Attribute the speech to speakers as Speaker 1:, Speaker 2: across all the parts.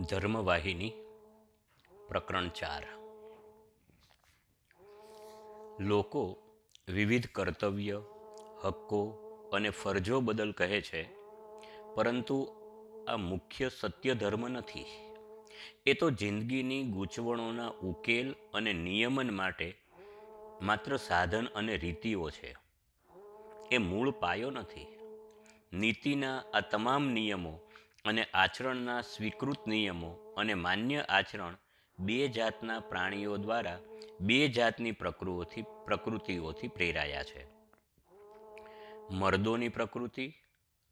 Speaker 1: ધર્મવાહિની, પ્રકરણ ચાર. લોકો વિવિધ કર્તવ્ય, હક્કો અને ફરજો બદલ કહે છે, પરંતુ આ મુખ્ય સત્ય ધર્મ નથી. એ તો જિંદગીની ગૂંચવણોના ઉકેલ અને નિયમન માટે માત્ર સાધન અને રીતિઓ છે. એ મૂળ પાયો નથી. નીતિના આ તમામ નિયમો અને આચરણના સ્વીકૃત નિયમો અને માન્ય આચરણ બે જાતના પ્રાણીઓ દ્વારા બે જાતની પ્રકૃતિ પ્રકૃતિઓથી પ્રેરાયા છે. મર્દોની પ્રકૃતિ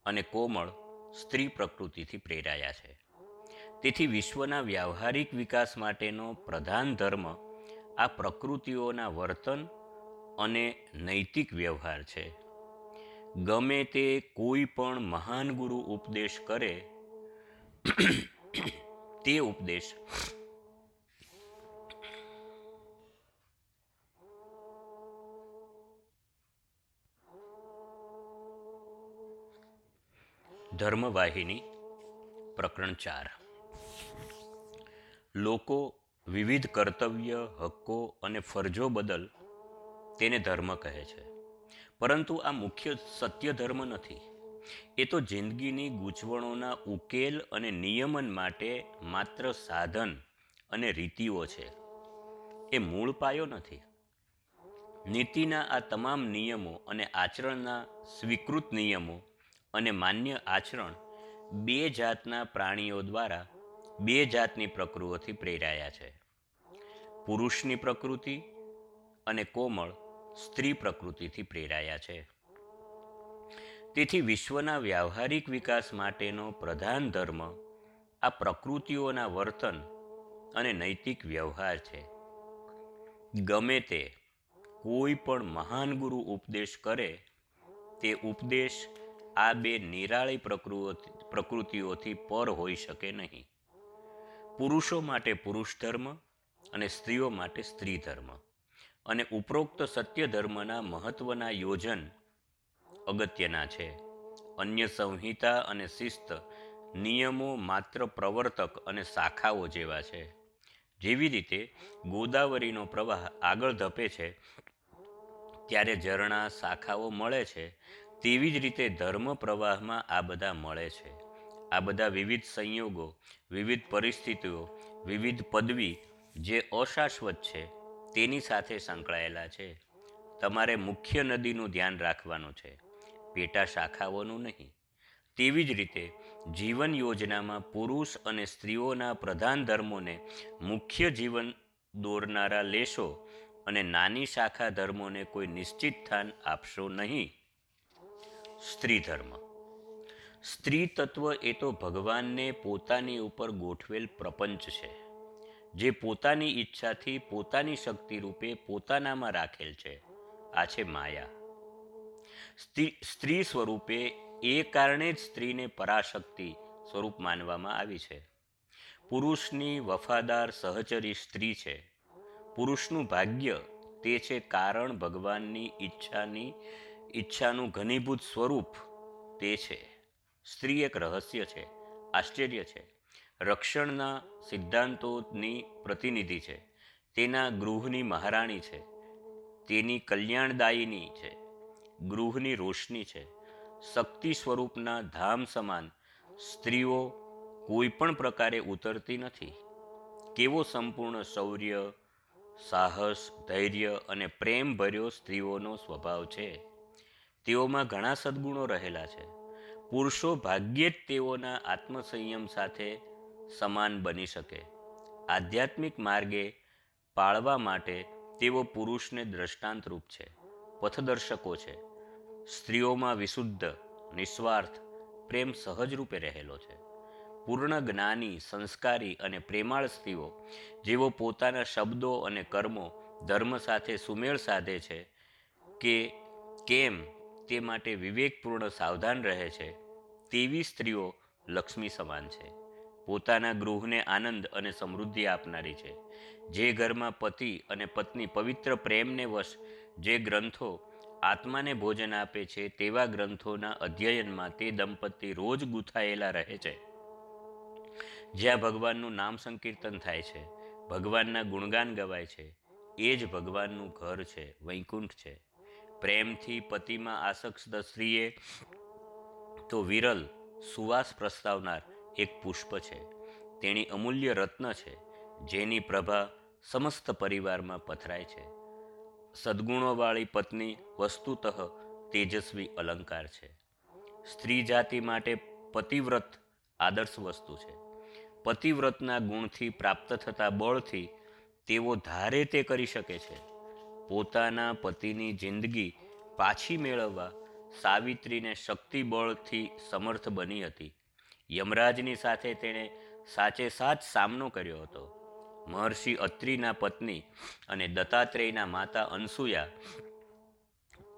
Speaker 1: અને કોમળ સ્ત્રી પ્રકૃતિથી પ્રેરાયા છે. તેથી વિશ્વના વ્યવહારિક વિકાસ માટેનો પ્રધાન ધર્મ આ પ્રકૃતિઓના વર્તન અને નૈતિક વ્યવહાર છે. ગમે તે કોઈ પણ મહાન ગુરુ ઉપદેશ કરે તે ઉપદેશ. ધર્મવાહિની, પ્રકરણ ચાર. લોકો વિવિધ કર્તવ્ય, હક્કો અને ફરજો બદલ તેને ધર્મ કહે છે. પરંતુ આ મુખ્ય સત્ય ધર્મ નથી. એ તો જિંદગીની ગૂંચવણોના ઉકેલ અને નિયમન માટે માત્ર સાધન અને રીતિઓ છે. એ મૂળ પાયો નથી. નીતિના આ તમામ નિયમો અને આચરણના સ્વીકૃત નિયમો અને માન્ય આચરણ બે જાતના પ્રાણીઓ દ્વારા બે જાતની પ્રકૃતિથી પ્રેરાયા છે. પુરુષની પ્રકૃતિ અને કોમળ સ્ત્રી પ્રકૃતિથી પ્રેરાયા છે. તેથી વિશ્વના વ્યવહારિક વિકાસ માટેનો પ્રધાન ધર્મ આ પ્રકૃતિઓના વર્તન અને નૈતિક વ્યવહાર છે. ગમે તે કોઈ પણ મહાન ગુરુ ઉપદેશ કરે, તે ઉપદેશ આ બે નિરાળી પ્રકૃતિ, પ્રકૃતિઓથી પર હોઈ શકે નહીં. પુરુષો માટે પુરુષ ધર્મ અને સ્ત્રીઓ માટે સ્ત્રી ધર્મ. અને ઉપરોક્ત સત્ય ધર્મના મહત્વના યોજન અગત્યના છે. અન્ય સંહિતા અને શિસ્ત નિયમો માત્ર પ્રવર્તક અને શાખાઓ જેવા છે. જેવી રીતે ગોદાવરીનો પ્રવાહ આગળ ધપે છે, ત્યારે ઝરણા, શાખાઓ મળે છે, તેવી જ રીતે ધર્મ પ્રવાહમાં આ બધા મળે છે. આ બધા વિવિધ સંયોગો, વિવિધ પરિસ્થિતિઓ, વિવિધ પદવી જે અશાશ્વત છે, તેની સાથે સંકળાયેલા છે. તમારે મુખ્ય નદીનું ધ્યાન રાખવાનું છે. પેટા શાખાઓનું નહીં. તેવી જ રીતે જીવન યોજનામાં પુરુષ અને સ્ત્રીઓના પ્રધાન ધર્મોને મુખ્ય જીવન દોરનારા લેશો અને નાની શાખા ધર્મોને કોઈ નિશ્ચિત સ્થાન આપશો નહીં. સ્ત્રી ધર્મ. સ્ત્રી તત્વ એ તો ભગવાનને પોતાની ઉપર ગોઠવેલ પ્રપંચ છે, જે પોતાની ઈચ્છાથી પોતાની શક્તિ રૂપે પોતાનામાં રાખેલ છે. આ છે માયા. સ્ત્રી સ્વરૂપે એ કારણે જ સ્ત્રીને પરાશક્તિ સ્વરૂપ માનવામાં આવી છે. પુરુષની વફાદાર સહચરી સ્ત્રી છે. પુરુષનું ભાગ્ય તે છે કારણ ભગવાનની ઈચ્છાની, ઈચ્છાનું ઘનીભૂત સ્વરૂપ તે છે. સ્ત્રી એક રહસ્ય છે, આશ્ચર્ય છે. રક્ષણના સિદ્ધાંતોની પ્રતિનિધિ છે. તેના ગૃહની મહારાણી છે. તેની કલ્યાણદાયીની છે. ગૃહની રોશની છે. શક્તિ સ્વરૂપના ધામ સમાન સ્ત્રીઓ કોઈ પણ પ્રકારે ઉતરતી નથી. કેવો સંપૂર્ણ શૌર્ય, સાહસ, ધૈર્ય અને પ્રેમ ભર્યો સ્ત્રીઓનો સ્વભાવ છે. તેઓમાં ઘણા સદગુણો રહેલા છે. પુરુષો ભાગ્યે જ તેઓના આત્મસંયમ સાથે સમાન બની શકે. આધ્યાત્મિક માર્ગે પાળવા માટે તેઓ પુરુષને દ્રષ્ટાંતરૂપ છે. પથદર્શકો છે. સ્ત્રીઓમાં વિશુદ્ધ, નિસ્વાર્થ, પ્રેમ સહજ રૂપે રહેલો છે. પૂર્ણ જ્ઞાની, સંસ્કારી અને પ્રેમાળ સ્ત્રીઓ, જેઓ પોતાના શબ્દો અને કર્મો ધર્મ સાથે સુમેળ સાધે છે કે કેમ તે માટે વિવેકપૂર્ણ સાવધાન રહે છે, તેવી સ્ત્રીઓ લક્ષ્મી સમાન છે. પોતાના ગૃહને આનંદ અને સમૃદ્ધિ આપનારી છે. જે ઘરમાં પતિ અને પત્ની પવિત્ર પ્રેમને વશ જે ગ્રંથો આત્માને ભોજન આપે છે, તેવા ગ્રંથોના અધ્યયનમાં તે દંપતી રોજ ગૂંથાયેલા રહે છે. જ્યાં ભગવાનનું નામ સંકીર્તન થાય છે, ભગવાનના ગુણગાન ગવાય છે, એ જ ભગવાનનું ઘર છે, વૈકુંઠ છે. પ્રેમથી પતિમાં આસક્ત સ્ત્રીએ તો વિરલ સુવાસ પ્રસ્તાવનાર એક પુષ્પ છે. તેની અમૂલ્ય રત્ન છે, જેની પ્રભા સમસ્ત પરિવારમાં પથરાય છે. સદ્ગુણોવાળી પત્ની વસ્તુતઃ તેજસ્વી અલંકાર છે. સ્ત્રી જાતિ માટે પતિવ્રત આદર્શ વસ્તુ છે. પતિવ્રતના ગુણથી પ્રાપ્ત થતા બળથી તેઓ ધારે તે કરી શકે છે. પોતાના પતિની જિંદગી પાછી મેળવવા સાવિત્રીને શક્તિબળથી સમર્થ બની હતી. યમરાજની સાથે તેણે સાચે સાચ સામનો કર્યો હતો. મહર્ષિ અત્રિના પત્ની અને દત્તાત્રેયના માતા અનસુયા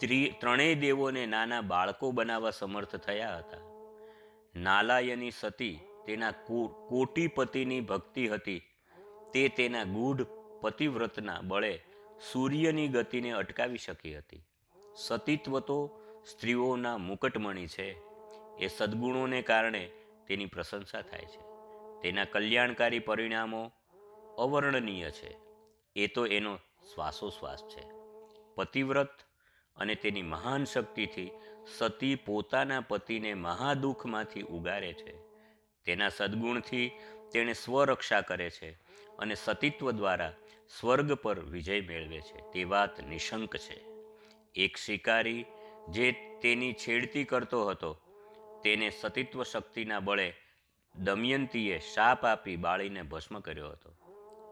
Speaker 1: ત્રિ, ત્રણેય દેવોને નાના બાળકો બનાવવા સમર્થ થયા હતા. નાલાયની સતી તેના કોટીપતિની ભક્તિ હતી. તે તેના ગૂઢ પતિવ્રતના બળે સૂર્યની ગતિને અટકાવી શકી હતી. સતીત્વ તો સ્ત્રીઓના મુકટમણી છે. એ સદ્ગુણોને કારણે તેની પ્રશંસા થાય છે. તેના કલ્યાણકારી પરિણામો અવર્ણનીય છે. એ તો એનો શ્વાસોશ્વાસ છે. પતિવ્રત અને તેની મહાન શક્તિથી સતી પોતાના પતિને મહાદુઃખમાંથી ઉગારે છે. તેના સદ્ગુણથી તેણે સ્વરક્ષા કરે છે અને સતીત્વ દ્વારા સ્વર્ગ પર વિજય મેળવે છે. તે વાત નિશંક છે. એક શિકારી જે તેની છેડતી કરતો હતો, તેને સતીત્વ શક્તિના બળે દમયંતીએ શાપ આપી બાળીને ભસ્મ કર્યો હતો.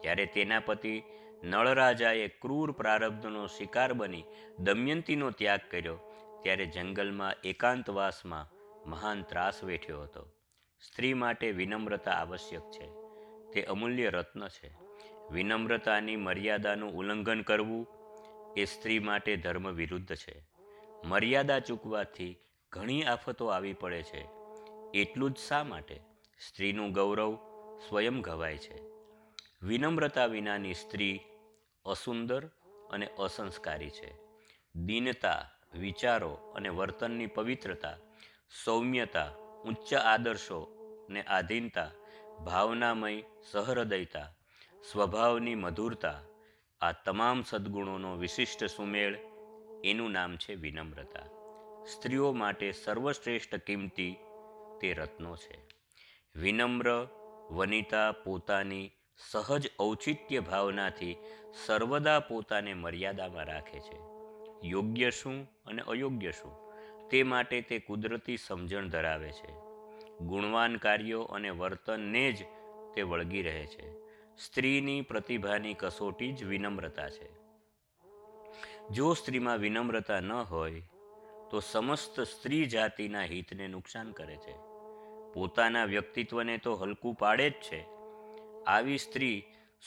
Speaker 1: ત્યારે તેના પતિ નળરાજાએ ક્રૂર પ્રારબ્ધનો શિકાર બની દમયંતીનો ત્યાગ કર્યો. ત્યારે જંગલમાં એકાંતવાસમાં મહાન ત્રાસ વેઠ્યો હતો. સ્ત્રી માટે વિનમ્રતા આવશ્યક છે. તે અમૂલ્ય રત્ન છે. વિનમ્રતાની મર્યાદાનું ઉલ્લંઘન કરવું એ સ્ત્રી માટે ધર્મ વિરુદ્ધ છે. મર્યાદા ચૂકવાથી ઘણી આફતો આવી પડે છે. એટલું જ શા માટે? સ્ત્રીનું ગૌરવ સ્વયં ઘવાય છે. વિનમ્રતા વિનાની સ્ત્રી અસુંદર અને અસંસ્કારી છે. દીનતા, વિચારો અને વર્તનની પવિત્રતા, સૌમ્યતા, ઉચ્ચ આદર્શો ને આધીનતા, ભાવનામય સહૃદયતા, સ્વભાવની મધુરતા, આ તમામ સદ્ગુણોનો વિશિષ્ટ સુમેળ એનું નામ છે વિનમ્રતા. સ્ત્રીઓ માટે સર્વશ્રેષ્ઠ કિંમતી તે રત્નો છે. વિનમ્ર, વનિતા પોતાની સહજ ઔચિત્ય ભાવનાથી સર્વદા પોતાને મર્યાદામાં રાખે છે. યોગ્ય શું અને અયોગ્ય શું? તે માટે તે કુદરતી સમજણ ધરાવે છે. ગુણવાન કાર્યો અને વર્તનને જ તે વળગી રહે છે. સ્ત્રીની પ્રતિભાની કસોટી જ વિનમ્રતા છે. જો સ્ત્રીમાં વિનમ્રતા ન હોય, તો સમસ્ત સ્ત્રી જાતિના હિતને નુકસાન કરે છે. પોતાના વ્યક્તિત્વને તો હલકું પાડે જ છે. આવી સ્ત્રી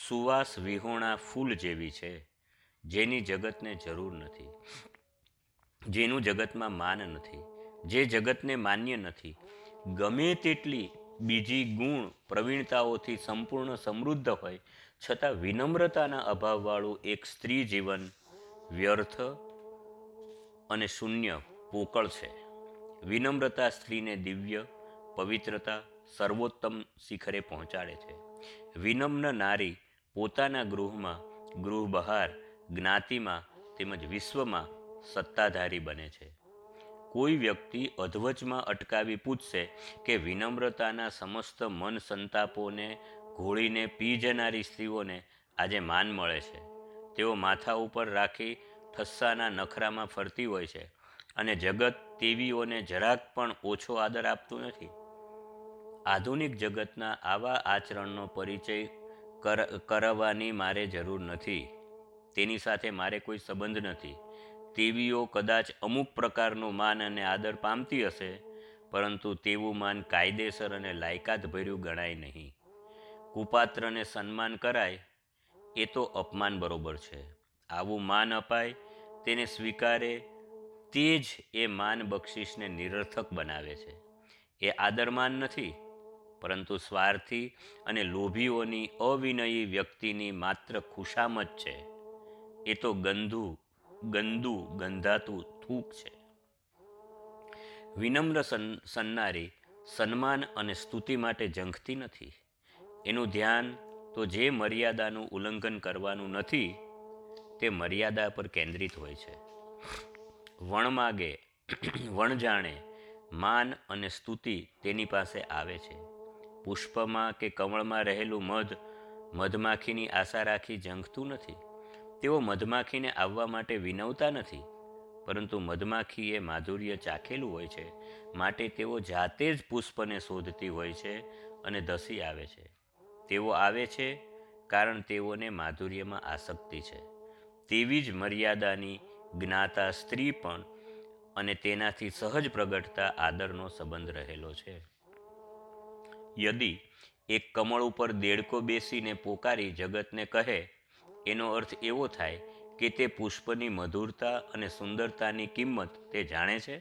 Speaker 1: સુવાસ વિહોણા ફૂલ જેવી છે, જેની જગતને જરૂર નથી, જેનું જગતમાં માન નથી, જે જગતને માન્ય નથી. ગમે તેટલી બીજી ગુણ પ્રવીણતાઓથી સંપૂર્ણ સમૃદ્ધ હોય, છતાં વિનમ્રતાના અભાવવાળું એક સ્ત્રી જીવન વ્યર્થ અને શૂન્ય પોકળ છે. વિનમ્રતા સ્ત્રીને દિવ્ય, પવિત્રતા સર્વોત્તમ શિખરે પહોંચાડે છે. વિનમ્ર નારી પોતાના ગૃહમાં ગૃહ બહાર જ્ઞાતિમાં તેમજ વિશ્વમાં સત્તાધારી બને છે. કોઈ વ્યક્તિ અધવચમાં અટકાવી પૂછશે કે વિનમ્રતાના સમસ્ત મન સંતાપોને ઘોળીને પી જનારી સ્ત્રીઓને આજે માન મળે છે. તેઓ માથા ઉપર રાખી ઠસ્સાના નખરામાં ફરતી હોય છે અને જગત તેવીઓને જરાક પણ ઓછો આદર આપતું નથી. આધુનિક જગતના આવા આચરણનો પરિચય કરાવવાની મારે જરૂર નથી. તેની સાથે મારે કોઈ સંબંધ નથી. તેવીઓ કદાચ અમુક પ્રકારનું માન અને આદર પામતી હશે, પરંતુ તેવું માન કાયદેસર અને લાયકાતભર્યું ગણાય નહીં. કુપાત્રને સન્માન કરાય, એ તો અપમાન બરોબર છે. આવું માન અપાય, તેને સ્વીકારે, તે જ એ માન બક્ષિસને નિરર્થક બનાવે છે. એ આદરમાન નથી પરંતુ સ્વાર્થી અને લોભીઓની અવિનયી વ્યક્તિની માત્ર ખુશામત છે. એ તો ગંધુ ગંદુ ગંધાતું થૂક છે. વિનમ્ર સન્નારી સન્માન અને સ્તુતિ માટે ઝંખતી નથી. એનું ધ્યાન તો જે મર્યાદાનું ઉલ્લંઘન કરવાનું નથી, તે મર્યાદા પર કેન્દ્રિત હોય છે. વણ માગે, વણ જાણે, માન અને સ્તુતિ તેની પાસે આવે છે. પુષ્પમાં કે કમળમાં રહેલું મધ મધમાખીની આશા રાખી ઝંખતું નથી. તેઓ મધમાખીને આવવા માટે વિનવતા નથી. પરંતુ મધમાખીએ માધુર્ય ચાખેલું હોય છે. માટે તેઓ જાતે જ પુષ્પને શોધતી હોય છે અને ધસી આવે છે. તેઓ આવે છે કારણ તેઓને માધુર્યમાં આસક્તિ છે. તેવી જ મર્યાદાની જ્ઞાતા સ્ત્રી પણ અને તેનાથી સહજ પ્રગટતા આદરનો સંબંધ રહેલો છે. યદિ એક કમળ ઉપર દેડકો બેસીને પોકારી જગતને કહે, એનો અર્થ એવો થાય કે તે પુષ્પની મધુરતા અને સુંદરતાની કિંમત તે જાણે છે?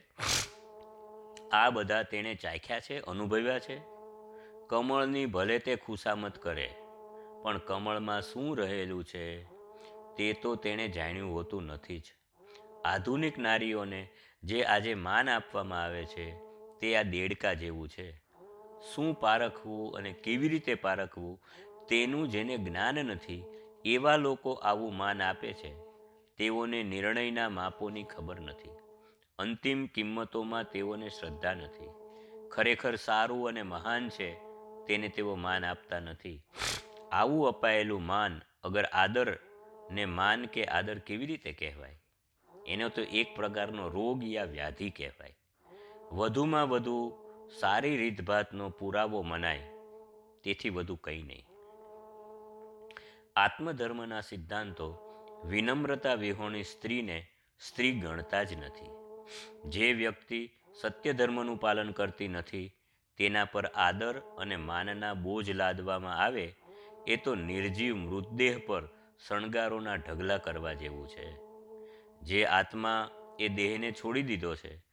Speaker 1: આ બધા તેણે ચાખ્યા છે, અનુભવ્યા છે. કમળની ભલે તે ખુશામત કરે, પણ કમળમાં શું રહેલું છે તે તો તેણે જાણ્યું હોતું નથી જ. આધુનિક નારીઓને જે આજે માન આપવામાં આવે છે, તે આ દેડકા જેવું છે. શું પારખવું અને કેવી રીતે પારખવું, તેનું જેને જ્ઞાન નથી, એવા લોકો આવું માન આપે છે. તેઓને નિર્ણયના માપોની ખબર નથી. અંતિમ કિંમતોમાં તેઓને શ્રદ્ધા નથી. ખરેખર સારું અને મહાન છે, તેને તેઓ માન આપતા નથી. આવું અપાયેલું માન અગર આદર ને માન કે આદર કેવી રીતે કહેવાય? એનો તો એક પ્રકારનો રોગ યા વ્યાધિ કહેવાય. વધુમાં વધુ સારી રીતભાતનો પુરાવો મનાય, તેથી વધુ કંઈ નહીં. આત્મધર્મના સિદ્ધાંતો વિનમ્રતા વિહોણી સ્ત્રીને સ્ત્રી ગણતા જ નથી. જે વ્યક્તિ સત્ય ધર્મનું પાલન કરતી નથી, તેના પર આદર અને માનના બોજ લાદવામાં આવે, એ તો નિર્જીવ મૃતદેહ પર શણગારોના ઢગલા કરવા જેવું છે. જે આત્મા એ દેહને છોડી દીધો છે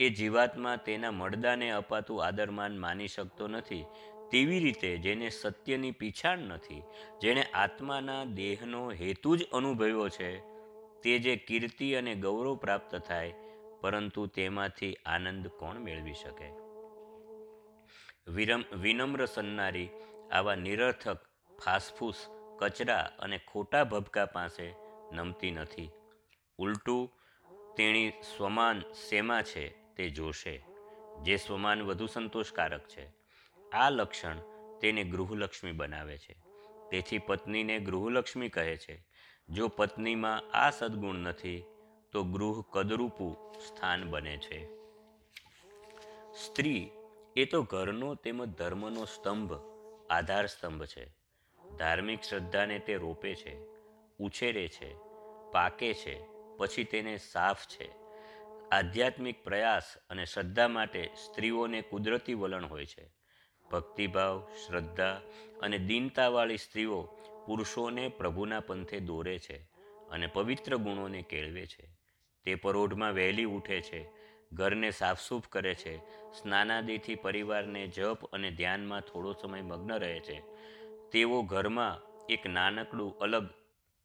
Speaker 1: એ જીવાત્મા તેના મળદાને અપાતું આદરમાન માની શકતો નથી, તેવી રીતે જેને સત્યની પીછાણ નથી, જેણે આત્માના દેહનો હેતુ જ અનુભવ્યો છે, તે જે કીર્તિ અને ગૌરવ પ્રાપ્ત થાય, પરંતુ તેમાંથી આનંદ કોણ મેળવી શકે? વિરમ, વિનમ્ર સન્નારી, આવા નિરર્થક ફાસફૂસ કચરા અને ખોટા ભબકા પાસે નમતી નથી. ઉલટું, તેણી સ્વમાન સેમા છે? તે જોશે, જે સ્વમાન વધુ સંતોષકારક છે. આ લક્ષણ તેને ગૃહલક્ષ્મી બનાવે છે. તેથી પત્નીને ગૃહલક્ષ્મી કહે છે, જો પત્નીમાં આ સદગુણ નથી, તો ગૃહ કદરૂપું સ્થાન બને છે. સ્ત્રી એ તો ઘરનો તેમજ ધર્મનો સ્તંભ આધાર સ્તંભ છે. ધાર્મિક શ્રદ્ધાને તે રોપે છે, ઉછેરે છે, પાકે છે, પછી તેને સાફ છે. આધ્યાત્મિક પ્રયાસ અને શ્રદ્ધા માટે સ્ત્રીઓને કુદરતી વલણ હોય છે. ભક્તિભાવ, શ્રદ્ધા અને દીનતાવાળી સ્ત્રીઓ પુરુષોને પ્રભુના પંથે દોરે છે અને પવિત્ર ગુણોને કેળવે છે. તે પરોઢમાં વહેલી ઉઠે છે, ઘરને સાફસૂફ કરે છે, સ્નાનાદિથી પરિવારને જપ અને ધ્યાનમાં થોડો સમય મગ્ન રહે છે. તેઓ ઘરમાં એક નાનકડું અલગ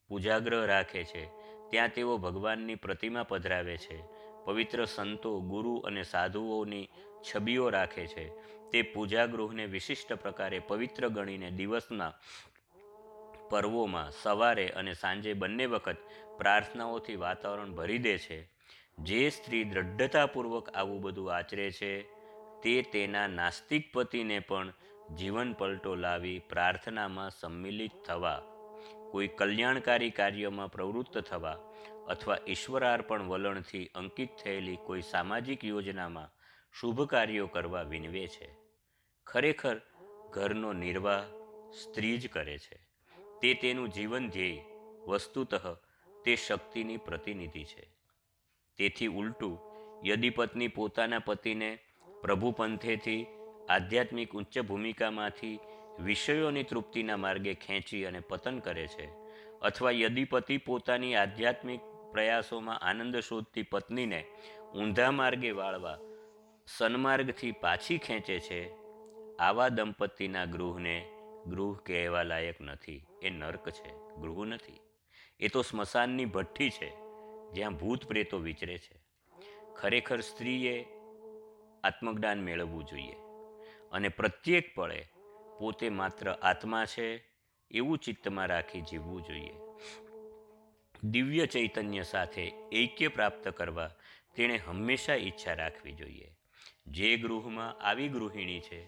Speaker 1: પૂજાગ્રહ રાખે છે. ત્યાં તેઓ ભગવાનની પ્રતિમા પધરાવે છે પવિત્ર સંતો, ગુરુ અને સાધુઓની છબીઓ રાખે છે. તે પૂજાગૃહને વિશિષ્ટ પ્રકારે પવિત્ર ગણીને દિવસના પર્વોમાં સવારે અને સાંજે બંને વખત પ્રાર્થનાઓથી વાતાવરણ ભરી દે છે. જે સ્ત્રી દ્રઢતાપૂર્વક આવું બધું આચરે છે, તે તેના નાસ્તિક પતિને પણ જીવન પલટો લાવી પ્રાર્થનામાં સંમિલિત થવા, કોઈ કલ્યાણકારી કાર્યમાં પ્રવૃત્ત થવા અથવા ઈશ્વરાર્પણ વલણથી અંકિત થયેલી કોઈ સામાજિક યોજનામાં શુભ કાર્યો કરવા વિનવે છે. ખરેખર ઘરનો નિર્વાહ સ્ત્રી જ કરે છે. તે તેનું જીવન ધ્યેય, વસ્તુતઃ તે શક્તિની પ્રતિનિધિ છે. તેથી ઉલટું, યદિ પત્ની પોતાના પતિને પ્રભુ પંથેથી આધ્યાત્મિક ઉચ્ચ ભૂમિકામાંથી વિષયોની તૃપ્તિના માર્ગે ખેંચી અને પતન કરે છે, અથવા યદિ પતિ પોતાની આધ્યાત્મિક પ્રયાસોમાં આનંદ શોધતી પત્નીને ઊંધા માર્ગે વાળવા સન્માર્ગથી પાછી ખેંચે છે, આવા દંપતીના ગૃહને ગૃહ કહેવા લાયક નથી. એ નર્ક છે, ગૃહ નથી. એ તો સ્મશાનની ભઠ્ઠી છે, જ્યાં ભૂત પ્રેતો વિચરે છે. ખરેખર સ્ત્રીએ આત્મજ્ઞાન મેળવવું જોઈએ અને પ્રત્યેક પળે પોતે માત્ર આત્મા છે, એવું ચિત્તમાં રાખી જીવવું જોઈએ. દિવ્ય ચૈતન્ય સાથે ઐક્ય પ્રાપ્ત કરવા તેણે હંમેશા ઈચ્છા રાખવી જોઈએ. જે ગૃહમાં આવી ગૃહિણી છે,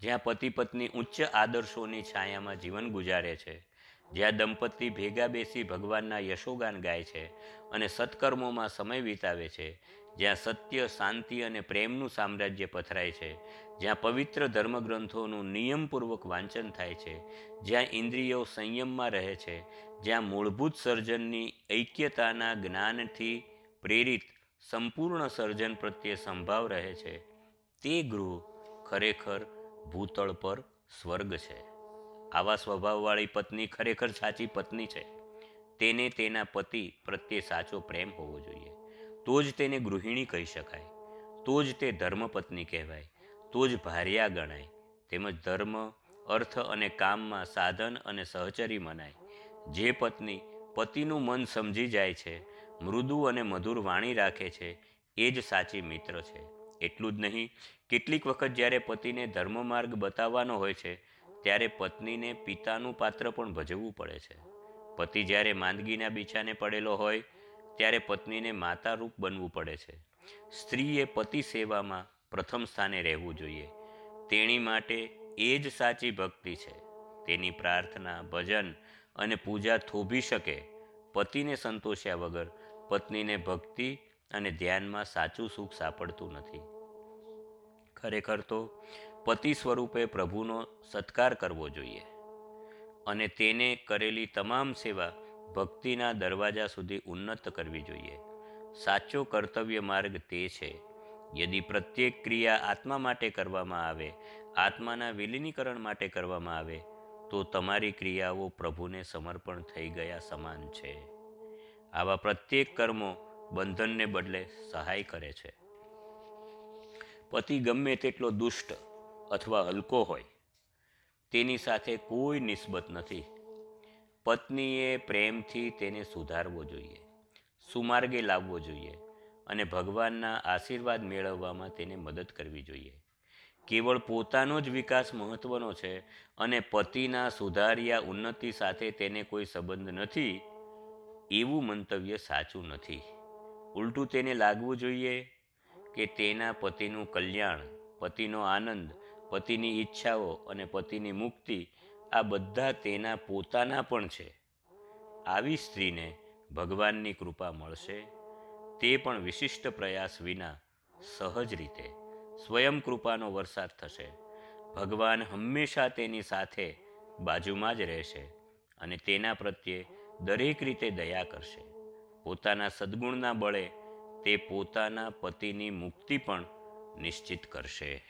Speaker 1: જ્યાં પતિ પત્ની ઉચ્ચ આદર્શોની છાયામાં જીવન ગુજારે છે, જ્યાં દંપતી ભેગા બેસી ભગવાનના યશોગાન ગાય છે અને સત્કર્મોમાં સમય વિતાવે છે જ્યાં સત્ય, શાંતિ અને પ્રેમનું સામ્રાજ્ય પથરાય છે, જ્યાં પવિત્ર ધર્મગ્રંથોનું નિયમપૂર્વક વાંચન થાય છે, જ્યાં ઇન્દ્રિયો સંયમમાં રહે છે, જ્યાં મૂળભૂત સર્જનની ઐક્યતાના જ્ઞાનથી પ્રેરિત સંપૂર્ણ સર્જન પ્રત્યે સંભાવ રહે છે. તે ગૃહ ખરેખર ભૂતળ પર સ્વર્ગ છે. આવા સ્વભાવવાળી પત્ની ખરેખર સાચી પત્ની છે. તેને તેના પતિ પ્રત્યે સાચો પ્રેમ હોવો જોઈએ. તો જ તેને ગૃહિણી કહી શકાય. તો જ તે ધર્મપત્ની કહેવાય. તો જ ભાર્યા ગણાય. તેમજ ધર્મ, અર્થ અને કામમાં સાધન અને સહચરી મનાય. જે પત્ની પતિનું મન સમજી જાય છે, મૃદુ અને મધુર વાણી રાખે છે, એ જ સાચી મિત્ર છે. એટલું જ નહીં, કેટલીક વખત જ્યારે પતિને ધર્મ માર્ગ બતાવવાનો હોય છે, ત્યારે પત્નીને પિતાનું પાત્ર પણ ભજવવું પડે છે. પતિ જ્યારે માંદગીના બીછાને પડેલો હોય ત્યારે પત્નીને માતા રૂપ બનવું પડે છે. સ્ત્રીએ પતિ સેવામાં પ્રથમ સ્થાને રહેવું જોઈએ. તેણી માટે એ જ સાચી ભક્તિ છે. તેની પ્રાર્થના, ભજન અને પૂજા થોભી શકે. પતિને સંતોષ્યા વગર પત્નીને ભક્તિ અને ધ્યાનમાં સાચું સુખ સાંપડતું નથી. ખરેખર તો પતિ સ્વરૂપે પ્રભુનો સત્કાર કરવો જોઈએ. અને તેને કરેલી તમામ સેવા ભક્તિના દરવાજા સુધી ઉન્નત કરવી જોઈએ. સાચો કર્તવ્ય માર્ગ તે છે, યદિ પ્રત્યેક ક્રિયા આત્મા માટે કરવામાં આવે, આત્માના વિલીનીકરણ માટે કરવામાં આવે, તો તમારી ક્રિયાઓ પ્રભુને સમર્પણ થઈ ગયા સમાન છે. આવા પ્રત્યેક કર્મો બંધનને બદલે સહાય કરે છે. પતિ ગમે તેટલો દુષ્ટ અથવા હલકો હોય, તેની સાથે કોઈ નિસ્બત નથી. પત્નીએ પ્રેમથી તેને સુધારવો જોઈએ, સુમાર્ગે લાવવો જોઈએ અને ભગવાનના આશીર્વાદ મેળવવામાં તેને મદદ કરવી જોઈએ. કેવળ પોતાનો જ વિકાસ મહત્વનો છે અને પતિના સુધાર્યા ઉન્નતિ સાથે તેને કોઈ સંબંધ નથી, એવું મંતવ્ય સાચું નથી. ઉલટું તેને લાગવું જોઈએ કે તેના પતિનું કલ્યાણ, પતિનો આનંદ, પતિની ઈચ્છાઓ અને પતિની મુક્તિ આ બધા તેના પોતાના પણ છે. આવી સ્ત્રીને ભગવાનની કૃપા મળશે. તે પણ વિશિષ્ટ પ્રયાસ વિના સહજ રીતે સ્વયં કૃપાનો વરસાદ થશે. ભગવાન હંમેશા તેની સાથે બાજુમાં જ રહેશે અને તેના પ્રત્યે દરેક રીતે દયા કરશે. પોતાના સદગુણના બળે તે પોતાના પતિની મુક્તિ પણ નિશ્ચિત કરશે.